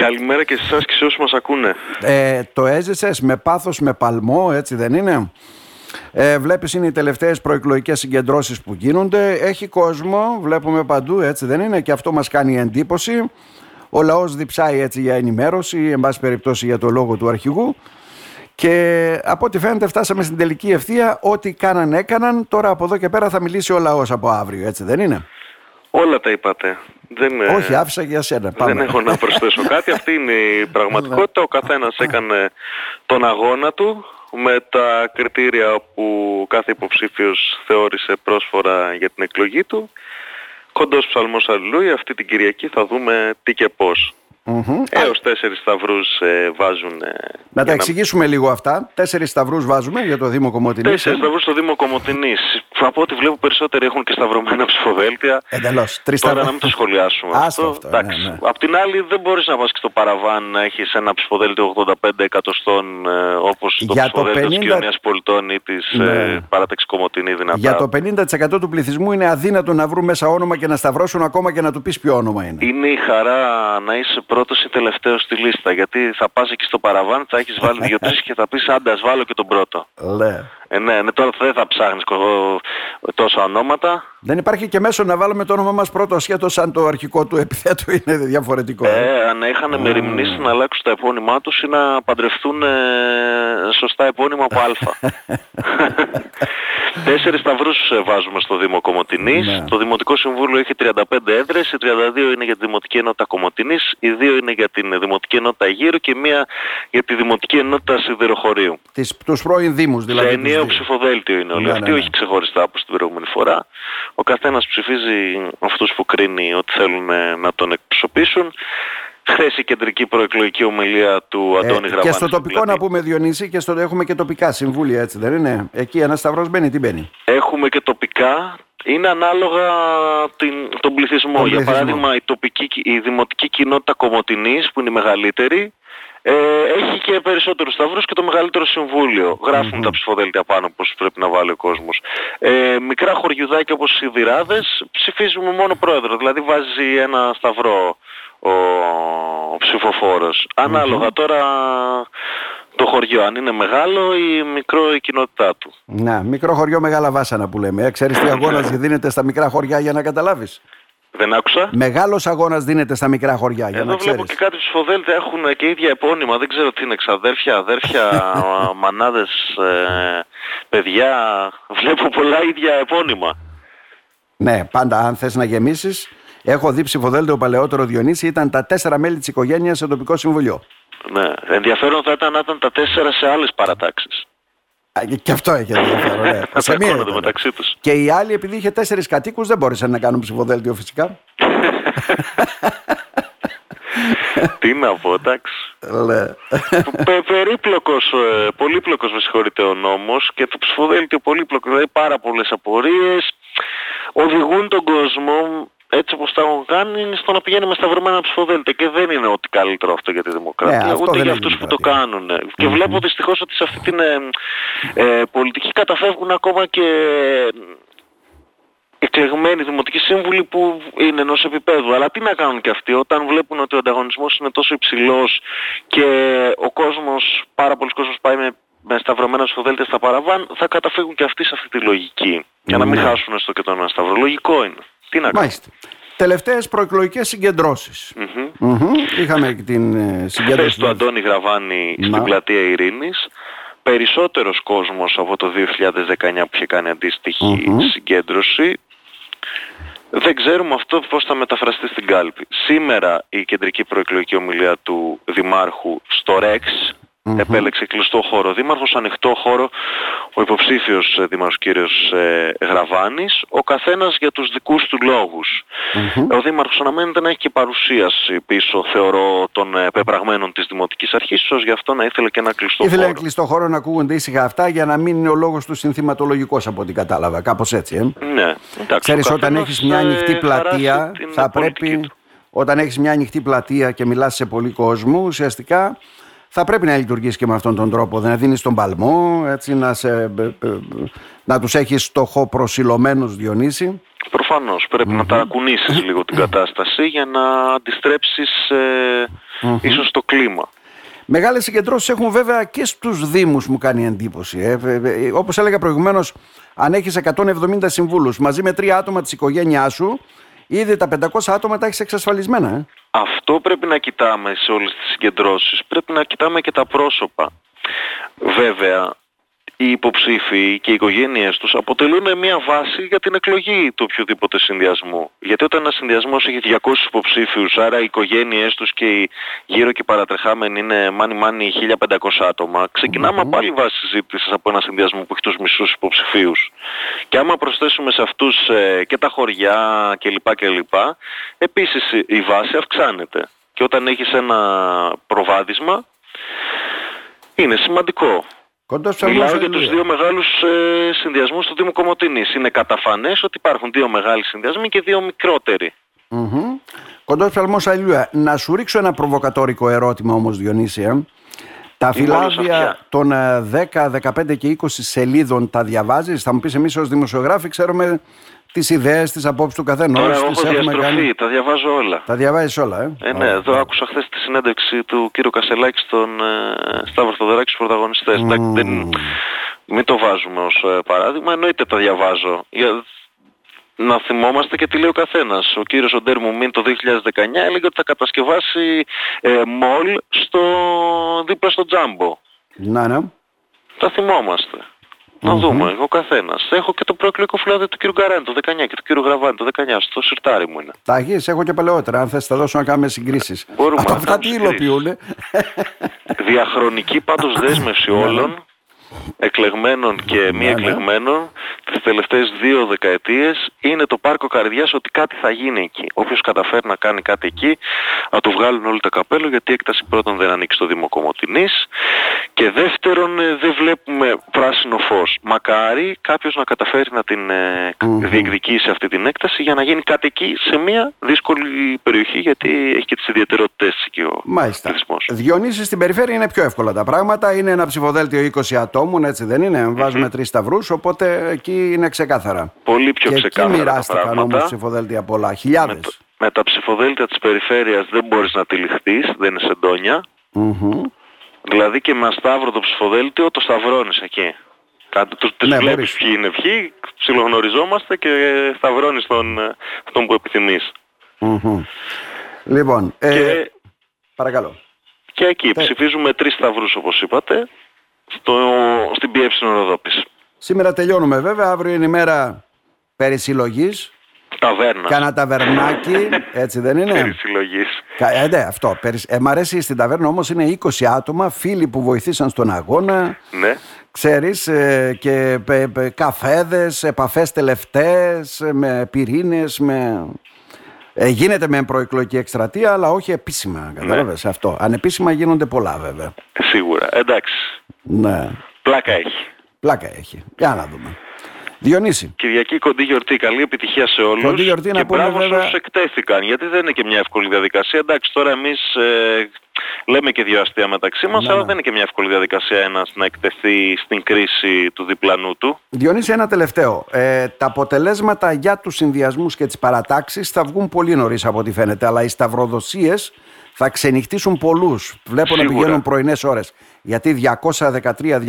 Καλημέρα και σε εσάς και σε όσους μας ακούνε. Ε, το έζησες με πάθος, με παλμό, έτσι δεν είναι; Ε, βλέπεις είναι οι τελευταίες προεκλογικές συγκεντρώσεις που γίνονται. Έχει κόσμο, βλέπουμε παντού, έτσι δεν είναι; Και αυτό μας κάνει εντύπωση. Ο λαός διψάει έτσι για ενημέρωση, εν πάση περιπτώσει για το λόγο του αρχηγού. Και από ό,τι φαίνεται φτάσαμε στην τελική ευθεία. Ό,τι κάναν έκαναν. Τώρα από εδώ και πέρα θα μιλήσει ο λαός από αύριο, έτσι δεν είναι; Όλα τα είπατε. Δεν, ε, Όχι, άφησα για σένα. Πάμε. Δεν έχω να προσθέσω κάτι. Αυτή είναι η πραγματικότητα. Ο καθένας έκανε τον αγώνα του με τα κριτήρια που κάθε υποψήφιος θεώρησε πρόσφορα για την εκλογή του. Κοντός ψαλμός αλληλούια, αυτή την Κυριακή θα δούμε τι και πώς. Mm-hmm. Έως τέσσερις σταυρούς ε, βάζουν. Ε, να τα εξηγήσουμε λίγο αυτά. Τέσσερις σταυρούς βάζουμε για το Δήμο Κομωτινής. Τέσσερις ε. σταυρούς στο Δήμο Κομωτινής. Από ό,τι βλέπω περισσότεροι έχουν και σταυρωμένα ψηφοδέλτια. Εντελώς. Τρεις Τώρα να μην το σχολιάσουμε αυτό. αυτό ναι, ναι. Απ' την άλλη δεν μπορείς να πας και στο παραβάν να έχεις ένα ψηφοδέλτιο 85 εκατοστών ε, όπως το για ψηφοδέλτιο 50... της κοινωνίας πολιτών ή της ναι. ε, παράταξης Κομωτινή δυνατά. Για το 50% του πληθυσμού είναι αδύνατο να βρουν μέσα όνομα και να σταυρώσουν ακόμα και να του πεις ποιο όνομα είναι. Είναι η χαρά να είσαι πρώτος ή τελευταίος στη λίστα. Γιατί θα πας εκεί στο παραβάν, θα έχεις βάλει δύο-τρεις και θα πεις άντε ας βάλω και τον πρώτο. Ναι. Ε, ναι, ναι, τώρα δεν θα ψάχνεις τόσα ονόματα. Δεν υπάρχει και μέσο να βάλουμε το όνομα μας πρώτο ασχέτως αν το αρχικό του επιθέτου είναι διαφορετικό. Ε, ε αν είχαν mm. μεριμνήσει να αλλάξουν τα επώνυμά τους ή να παντρευτούν ε, σωστά επώνυμα από Α. Τέσσερις σταυρούς ε, βάζουμε στο Δήμο Κομωτινής. Ναι. Το Δημοτικό Συμβούλιο έχει 35 έδρες, οι 32 είναι για τη Δημοτική Ενότητα Κομωτινής, οι δύο είναι για την Δημοτική Ενότητα Γύρω και μία για τη Δημοτική Ενότητα Σιδηροχωρίου. Τις, τους πρώην Δήμους δηλαδή. Σε ενιαίο ψηφοδέλτιο είναι όλοι ναι, αυτοί, ναι, όχι ξεχωριστά όπως την προηγούμενη φορά. Ο καθένας ψηφίζει αυτούς που κρίνει ότι θέλουν να τον εκπροσωπήσουν. Χθε η κεντρική προεκλογική ομιλία του ε, Αντώνη ε, Γραβάνη. Και στο τοπικό να πούμε Διονύση και στο έχουμε και τοπικά συμβούλια έτσι δεν είναι; Εκεί ένας σταυρός μπαίνει, τι μπαίνει; Έχουμε και τοπικά. Είναι ανάλογα την, τον, πληθυσμό. Για παράδειγμα η, τοπική, η δημοτική κοινότητα Κομωτινής που είναι η μεγαλύτερη ε, έχει και περισσότερους σταυρούς και το μεγαλύτερο συμβούλιο. τα ψηφοδέλτια πάνω πως πρέπει να βάλει ο κόσμος. Ε, μικρά χωριουδάκια όπως οι Σιδηράδες ψηφίζουμε μόνο πρόεδρο. Δηλαδή βάζει ένα σταυρό ο, ο ψηφοφόρος. τώρα το χωριό, αν είναι μεγάλο ή μικρό η κοινότητά του. Να, μικρό χωριό μεγάλα βάσανα που λέμε. Ε, ξέρεις τι αγώνας δίνεται στα μικρά χωριά για να καταλάβεις; Δεν άκουσα. Μεγάλος αγώνας δίνεται στα μικρά χωριά. Για Εδώ να βλέπω και κάτι ψηφοδέλτια έχουν και ίδια επώνυμα. Δεν ξέρω τι είναι, ξαδέρφια, αδέρφια, μανάδες, ε, παιδιά. Βλέπω πολλά ίδια επώνυμα. Ναι, πάντα αν θες να γεμίσεις. Έχω δει ψηφοδέλτιο παλαιότερο Διονύση, ήταν τα τέσσερα μέλη της οικογένειας σε τοπικό συμβουλίο. Ναι, ενδιαφέρον θα ήταν να ήταν τα τέσσερα σε άλλες παρατάξεις. Και αυτό έχει ενδιαφέρον. Ναι. σε μία μεταξύ τους. Και οι άλλοι, επειδή είχε τέσσερις κατοίκους, δεν μπόρεσαν να κάνουν ψηφοδέλτιο φυσικά. Τι να πω, εντάξει. Περίπλοκος, ε, πολύπλοκος με συγχωρείτε ο νόμος και το ψηφοδέλτιο πολύπλοκο, δηλαδή πάρα πολλές απορίες, οδηγούν τον κόσμο έτσι όπως τα έχουν κάνει είναι στο να πηγαίνει με σταυρωμένα ψηφοδέλτια και δεν είναι ότι καλύτερο αυτό για τη δημοκρατία ναι, ούτε για αυτούς που το κάνουν. Και βλέπω δυστυχώς ότι σε αυτή την ε, ε, πολιτική καταφεύγουν ακόμα και εκλεγμένοι δημοτικοί σύμβουλοι που είναι ενός επίπεδου. Αλλά τι να κάνουν και αυτοί όταν βλέπουν ότι ο ανταγωνισμός είναι τόσο υψηλός και ο κόσμος, πάρα πολλοί κόσμος πάει με με σταυρωμένα ψηφοδέλτια στα παραβάν, θα καταφύγουν και αυτοί σε αυτή τη λογική. Για να μην ναι. χάσουν έστω και τον σταυρό. Λογικό είναι. Τι να κάνουμε. Τελευταίες προεκλογικές συγκεντρώσεις. Είχαμε την ε, συγκέντρωση... Χθες του Αντώνη Γραβάνη στην πλατεία Ειρήνης. Περισσότερος κόσμος από το 2019 που είχε κάνει συγκέντρωση. Δεν ξέρουμε αυτό πώς θα μεταφραστεί στην κάλπη. Σήμερα η κεντρική προεκλογική ομιλία του Δημάρχου στο ΡΕΞ Mm-hmm. Επέλεξε κλειστό χώρο δήμαρχος, ανοιχτό χώρο ο υποψήφιος ε, δήμαρχος κύριος ε, Γραβάνης, ο καθένας για τους δικούς του λογους Ο δήμαρχος αναμένεται να έχει και παρουσίαση πίσω, θεωρώ, των ε, πεπραγμένων της Δημοτικής Αρχής, ίσως γι' αυτό να ήθελε και ένα κλειστό ήθελε χώρο. Ήθελε κλειστό χώρο να ακούγονται ήσυχα αυτά για να μην είναι ο λόγος του συνθηματολογικός από ό,τι κατάλαβα, κάπως έτσι. Ε; Ναι, εντάξει. Ξέρεις, όταν έχεις μια ανοιχτή πλατεία, θα πρέπει... Όταν έχεις μια ανοιχτή πλατεία και μιλάς σε πολύ κόσμο, ουσιαστικά θα πρέπει να λειτουργήσει και με αυτόν τον τρόπο. Να δίνεις τον παλμό, έτσι, να, σε, ε, ε, να τους έχεις στοχό προσιλωμένους Διονύση. Προφανώς. να ταρακουνήσεις λίγο την κατάσταση για να αντιστρέψεις ε, ίσως το κλίμα. Μεγάλες συγκεντρώσεις έχουν βέβαια και στους Δήμους μου κάνει εντύπωση. Ε. ε, ε όπως έλεγα προηγουμένως, αν έχεις 170 συμβούλους μαζί με τρία άτομα της οικογένειάς σου, ήδη τα 500 άτομα τα έχεις εξασφαλισμένα. Ε. Αυτό πρέπει να κοιτάμε σε όλες τις συγκεντρώσεις. Πρέπει να κοιτάμε και τα πρόσωπα. Βέβαια, οι υποψήφοι και οι οικογένειες τους αποτελούν μια βάση για την εκλογή του οποιοδήποτε συνδυασμού. Γιατί όταν ένας συνδυασμός έχει 200 υποψήφιους, άρα οι οικογένειές τους και οι γύρω και παρατρεχάμενοι είναι μάνι μάνι 1500 άτομα, ξεκινάμε mm-hmm. πάλι βάση συζήτησης από ένα συνδυασμό που έχει τους μισούς υποψηφίους. Και άμα προσθέσουμε σε αυτούς ε, και τα χωριά κλπ. κλπ επίσης η βάση αυξάνεται. Και όταν έχεις ένα προβάδισμα, είναι σημαντικό. Μιλάω για τους δύο μεγάλους ε, συνδυασμούς του Δήμου Κομωτινής. Είναι καταφανές ότι υπάρχουν δύο μεγάλοι συνδυασμοί και δύο μικρότεροι. Mm-hmm. Κοντός Ψαλμός Αλλιούα, να σου ρίξω ένα προβοκατόρικο ερώτημα όμως Διονύσια. Τα φυλάδια των 10, ε, 15 και 20 σελίδων τα διαβάζεις, θα μου πεις εμείς ως δημοσιογράφοι ξέρουμε τις ιδέες, τις απόψεις του καθενός. Τώρα έχω διαστροφή, κάνει... τα διαβάζω όλα. Τα διαβάζεις όλα, ε; ε ναι, εδώ άκουσα χθες τη συνέντευξη του κύριου Κασελάκη στον ε, Σταύρο Θοδωράκης στους πρωταγωνιστές. Mm. Δεν, μην το βάζουμε ως ε, παράδειγμα, εννοείται τα διαβάζω. Για, να θυμόμαστε και τι λέει ο καθένας. Ο κύριος Οντέρ Μουμίν το 2019 έλεγε ότι θα κατασκευάσει ε, μολ στο, δίπλα στο Τζάμπο. Να, ναι. Τα θυμόμαστε. Να δούμε, ο καθένας. Έχω και το προεκλογικό φυλάδιο του κ. Γκαράνη το 19 και του κ. Γραβάνη το 19. Στο σιρτάρι μου είναι. Τα έχεις, έχω και παλαιότερα. Αν θες, θα δώσω να κάνουμε συγκρίσεις. Μπορούμε να Αυτά τι υλοποιούν. Διαχρονική πάντως δέσμευση ναι, ναι. όλων εκλεγμένων και μη ναι, εκλεγμένων τις τελευταίες δύο δεκαετίες είναι το πάρκο καρδιάς ότι κάτι θα γίνει εκεί. Όποιος καταφέρει να κάνει κάτι εκεί να του βγάλουν όλοι τα καπέλο γιατί η έκταση πρώτον δεν ανήκει στο Δήμο Κομωτινής και δεύτερον ε, δεν βλέπουμε πράσινο φως. Μακάρι κάποιος να καταφέρει να την mm διεκδικήσει αυτή την έκταση για να γίνει κάτι εκεί σε μια δύσκολη περιοχή γιατί έχει και τις ιδιαιτερότητες εκεί ο Μάλιστα. Διονύσει στην περιφέρεια είναι πιο εύκολα τα πράγματα. Είναι ένα ψηφοδέλτιο 20 ατόμων, έτσι δεν είναι; Βάζουμε mm-hmm. τρεις σταυρούς, οπότε εκεί είναι ξεκάθαρα. Πολύ πιο και ξεκάθαρα. Εκεί μοιράστηκαν όμως ψηφοδέλτια πολλά. Χιλιάδες. Με, με, τα ψηφοδέλτια της περιφέρειας δεν μπορείς να τυλιχθεί, δεν είναι σεντόνια. Mm-hmm. Δηλαδή και με ασταύρο το ψηφοδέλτιο το σταυρώνεις εκεί. Κάτι τους, τους ναι, βλέπεις ποιοι είναι ποιοι, ψιλογνωριζόμαστε και σταυρώνεις τον, αυτόν που επιθυμείς. Mm-hmm. Λοιπόν, ε, και, παρακαλώ. Και εκεί ε. ψηφίζουμε τρεις σταυρούς όπως είπατε στο, στην πιέψη Ροδόπης. Σήμερα τελειώνουμε βέβαια, αύριο είναι η μέρα περί συλλογής. Ταβέρνας. Κάνα ταβερνάκι, έτσι δεν είναι; Περί συλλογής. Ε, ναι, αυτό. Ε, μ' αρέσει στην ταβέρνα όμως είναι 20 άτομα, φίλοι που βοηθήσαν στον αγώνα. Ναι. Ξέρεις, ε, και ε, καφέδες, επαφές τελευταίες, με πυρήνες, με... Ε, γίνεται με προεκλογική εκστρατεία, αλλά όχι επίσημα. Κατάλαβες ναι. αυτό. Ανεπίσημα γίνονται πολλά βέβαια. Σίγουρα. Εντάξει. Ναι. Πλάκα έχει. Πλάκα έχει. Για να δούμε. Διονύση. Κυριακή κοντή γιορτή. Καλή επιτυχία σε όλους. Κοντή γιορτή, και μπράβο βέβαια... όσους εκτέθηκαν. Γιατί δεν είναι και μια εύκολη διαδικασία. Εντάξει τώρα εμείς ε, λέμε και δύο αστεία μεταξύ μας, ναι, αλλά ναι. δεν είναι και μια εύκολη διαδικασία ένας να εκτεθεί στην κρίση του διπλανού του. Διονύση ένα τελευταίο. Ε, τα αποτελέσματα για τους συνδυασμούς και τις παρατάξεις θα βγουν πολύ νωρίς από ό,τι φαίνεται. Αλλά οι σταυροδοσίες θα ξενυχτήσουν πολλούς. Βλέπω να πηγαίνουν πρωινές ώρες. Γιατί 213,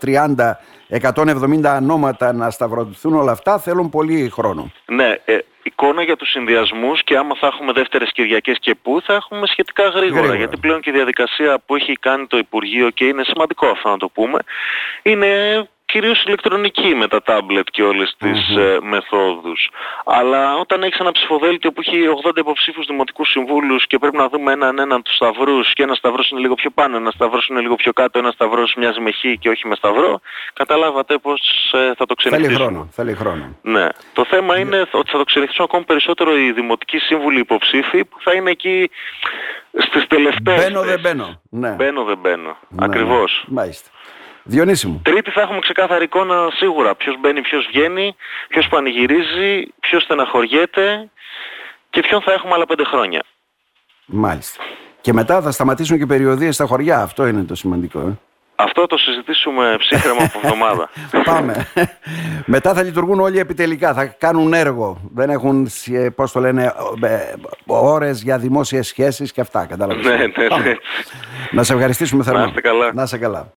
230, 170 ονόματα να σταυρωτηθούν όλα αυτά θέλουν πολύ χρόνο. Ναι, ε, εικόνα για τους συνδυασμούς και άμα θα έχουμε δεύτερες Κυριακές και πού θα έχουμε σχετικά γρήγορα, γρήγορα. Γιατί πλέον και η διαδικασία που έχει κάνει το Υπουργείο και είναι σημαντικό αυτό να το πούμε, είναι κυρίως ηλεκτρονική με τα τάμπλετ και όλες τις ε, μεθόδους. Αλλά όταν έχεις ένα ψηφοδέλτιο που έχει 80 υποψήφιους δημοτικούς συμβούλους και πρέπει να δούμε έναν έναν τους σταυρούς και ένας σταυρός είναι λίγο πιο πάνω, ένας σταυρός είναι λίγο πιο κάτω, ένας σταυρός μοιάζει με χ και όχι με σταυρό, καταλάβατε πως ε, θα το ξενυχτήσουν. Θέλει χρόνο, θέλει χρόνο. Ναι. Το θέμα είναι ότι θα το ξενυχτήσουν ακόμη περισσότερο οι δημοτικοί σύμβουλοι υποψήφοι που θα είναι εκεί στις τελευταίες. Μπαίνω δεν μπαίνω. Ναι. Μπαίνω δεν μπαίνω. Ναι, Ακριβώς. Μάλιστα. Διονύση μου. Τρίτη θα έχουμε ξεκάθαρη εικόνα σίγουρα. Ποιος μπαίνει, ποιος βγαίνει, ποιος πανηγυρίζει, ποιος στεναχωριέται και ποιον θα έχουμε άλλα πέντε χρόνια. Μάλιστα. Και μετά θα σταματήσουν και περιοδίες στα χωριά. Αυτό είναι το σημαντικό. Ε; Αυτό το συζητήσουμε ψύχρεμα από εβδομάδα. Πάμε. Μετά θα λειτουργούν όλοι επιτελικά, θα κάνουν έργο. Δεν έχουν, πώς το λένε, ώρες για δημόσιες σχέσεις και αυτά. Κατάλαβες. Ναι, ναι, ναι. Να σε ευχαριστήσουμε θερμά. Να είστε καλά. Να είστε καλά.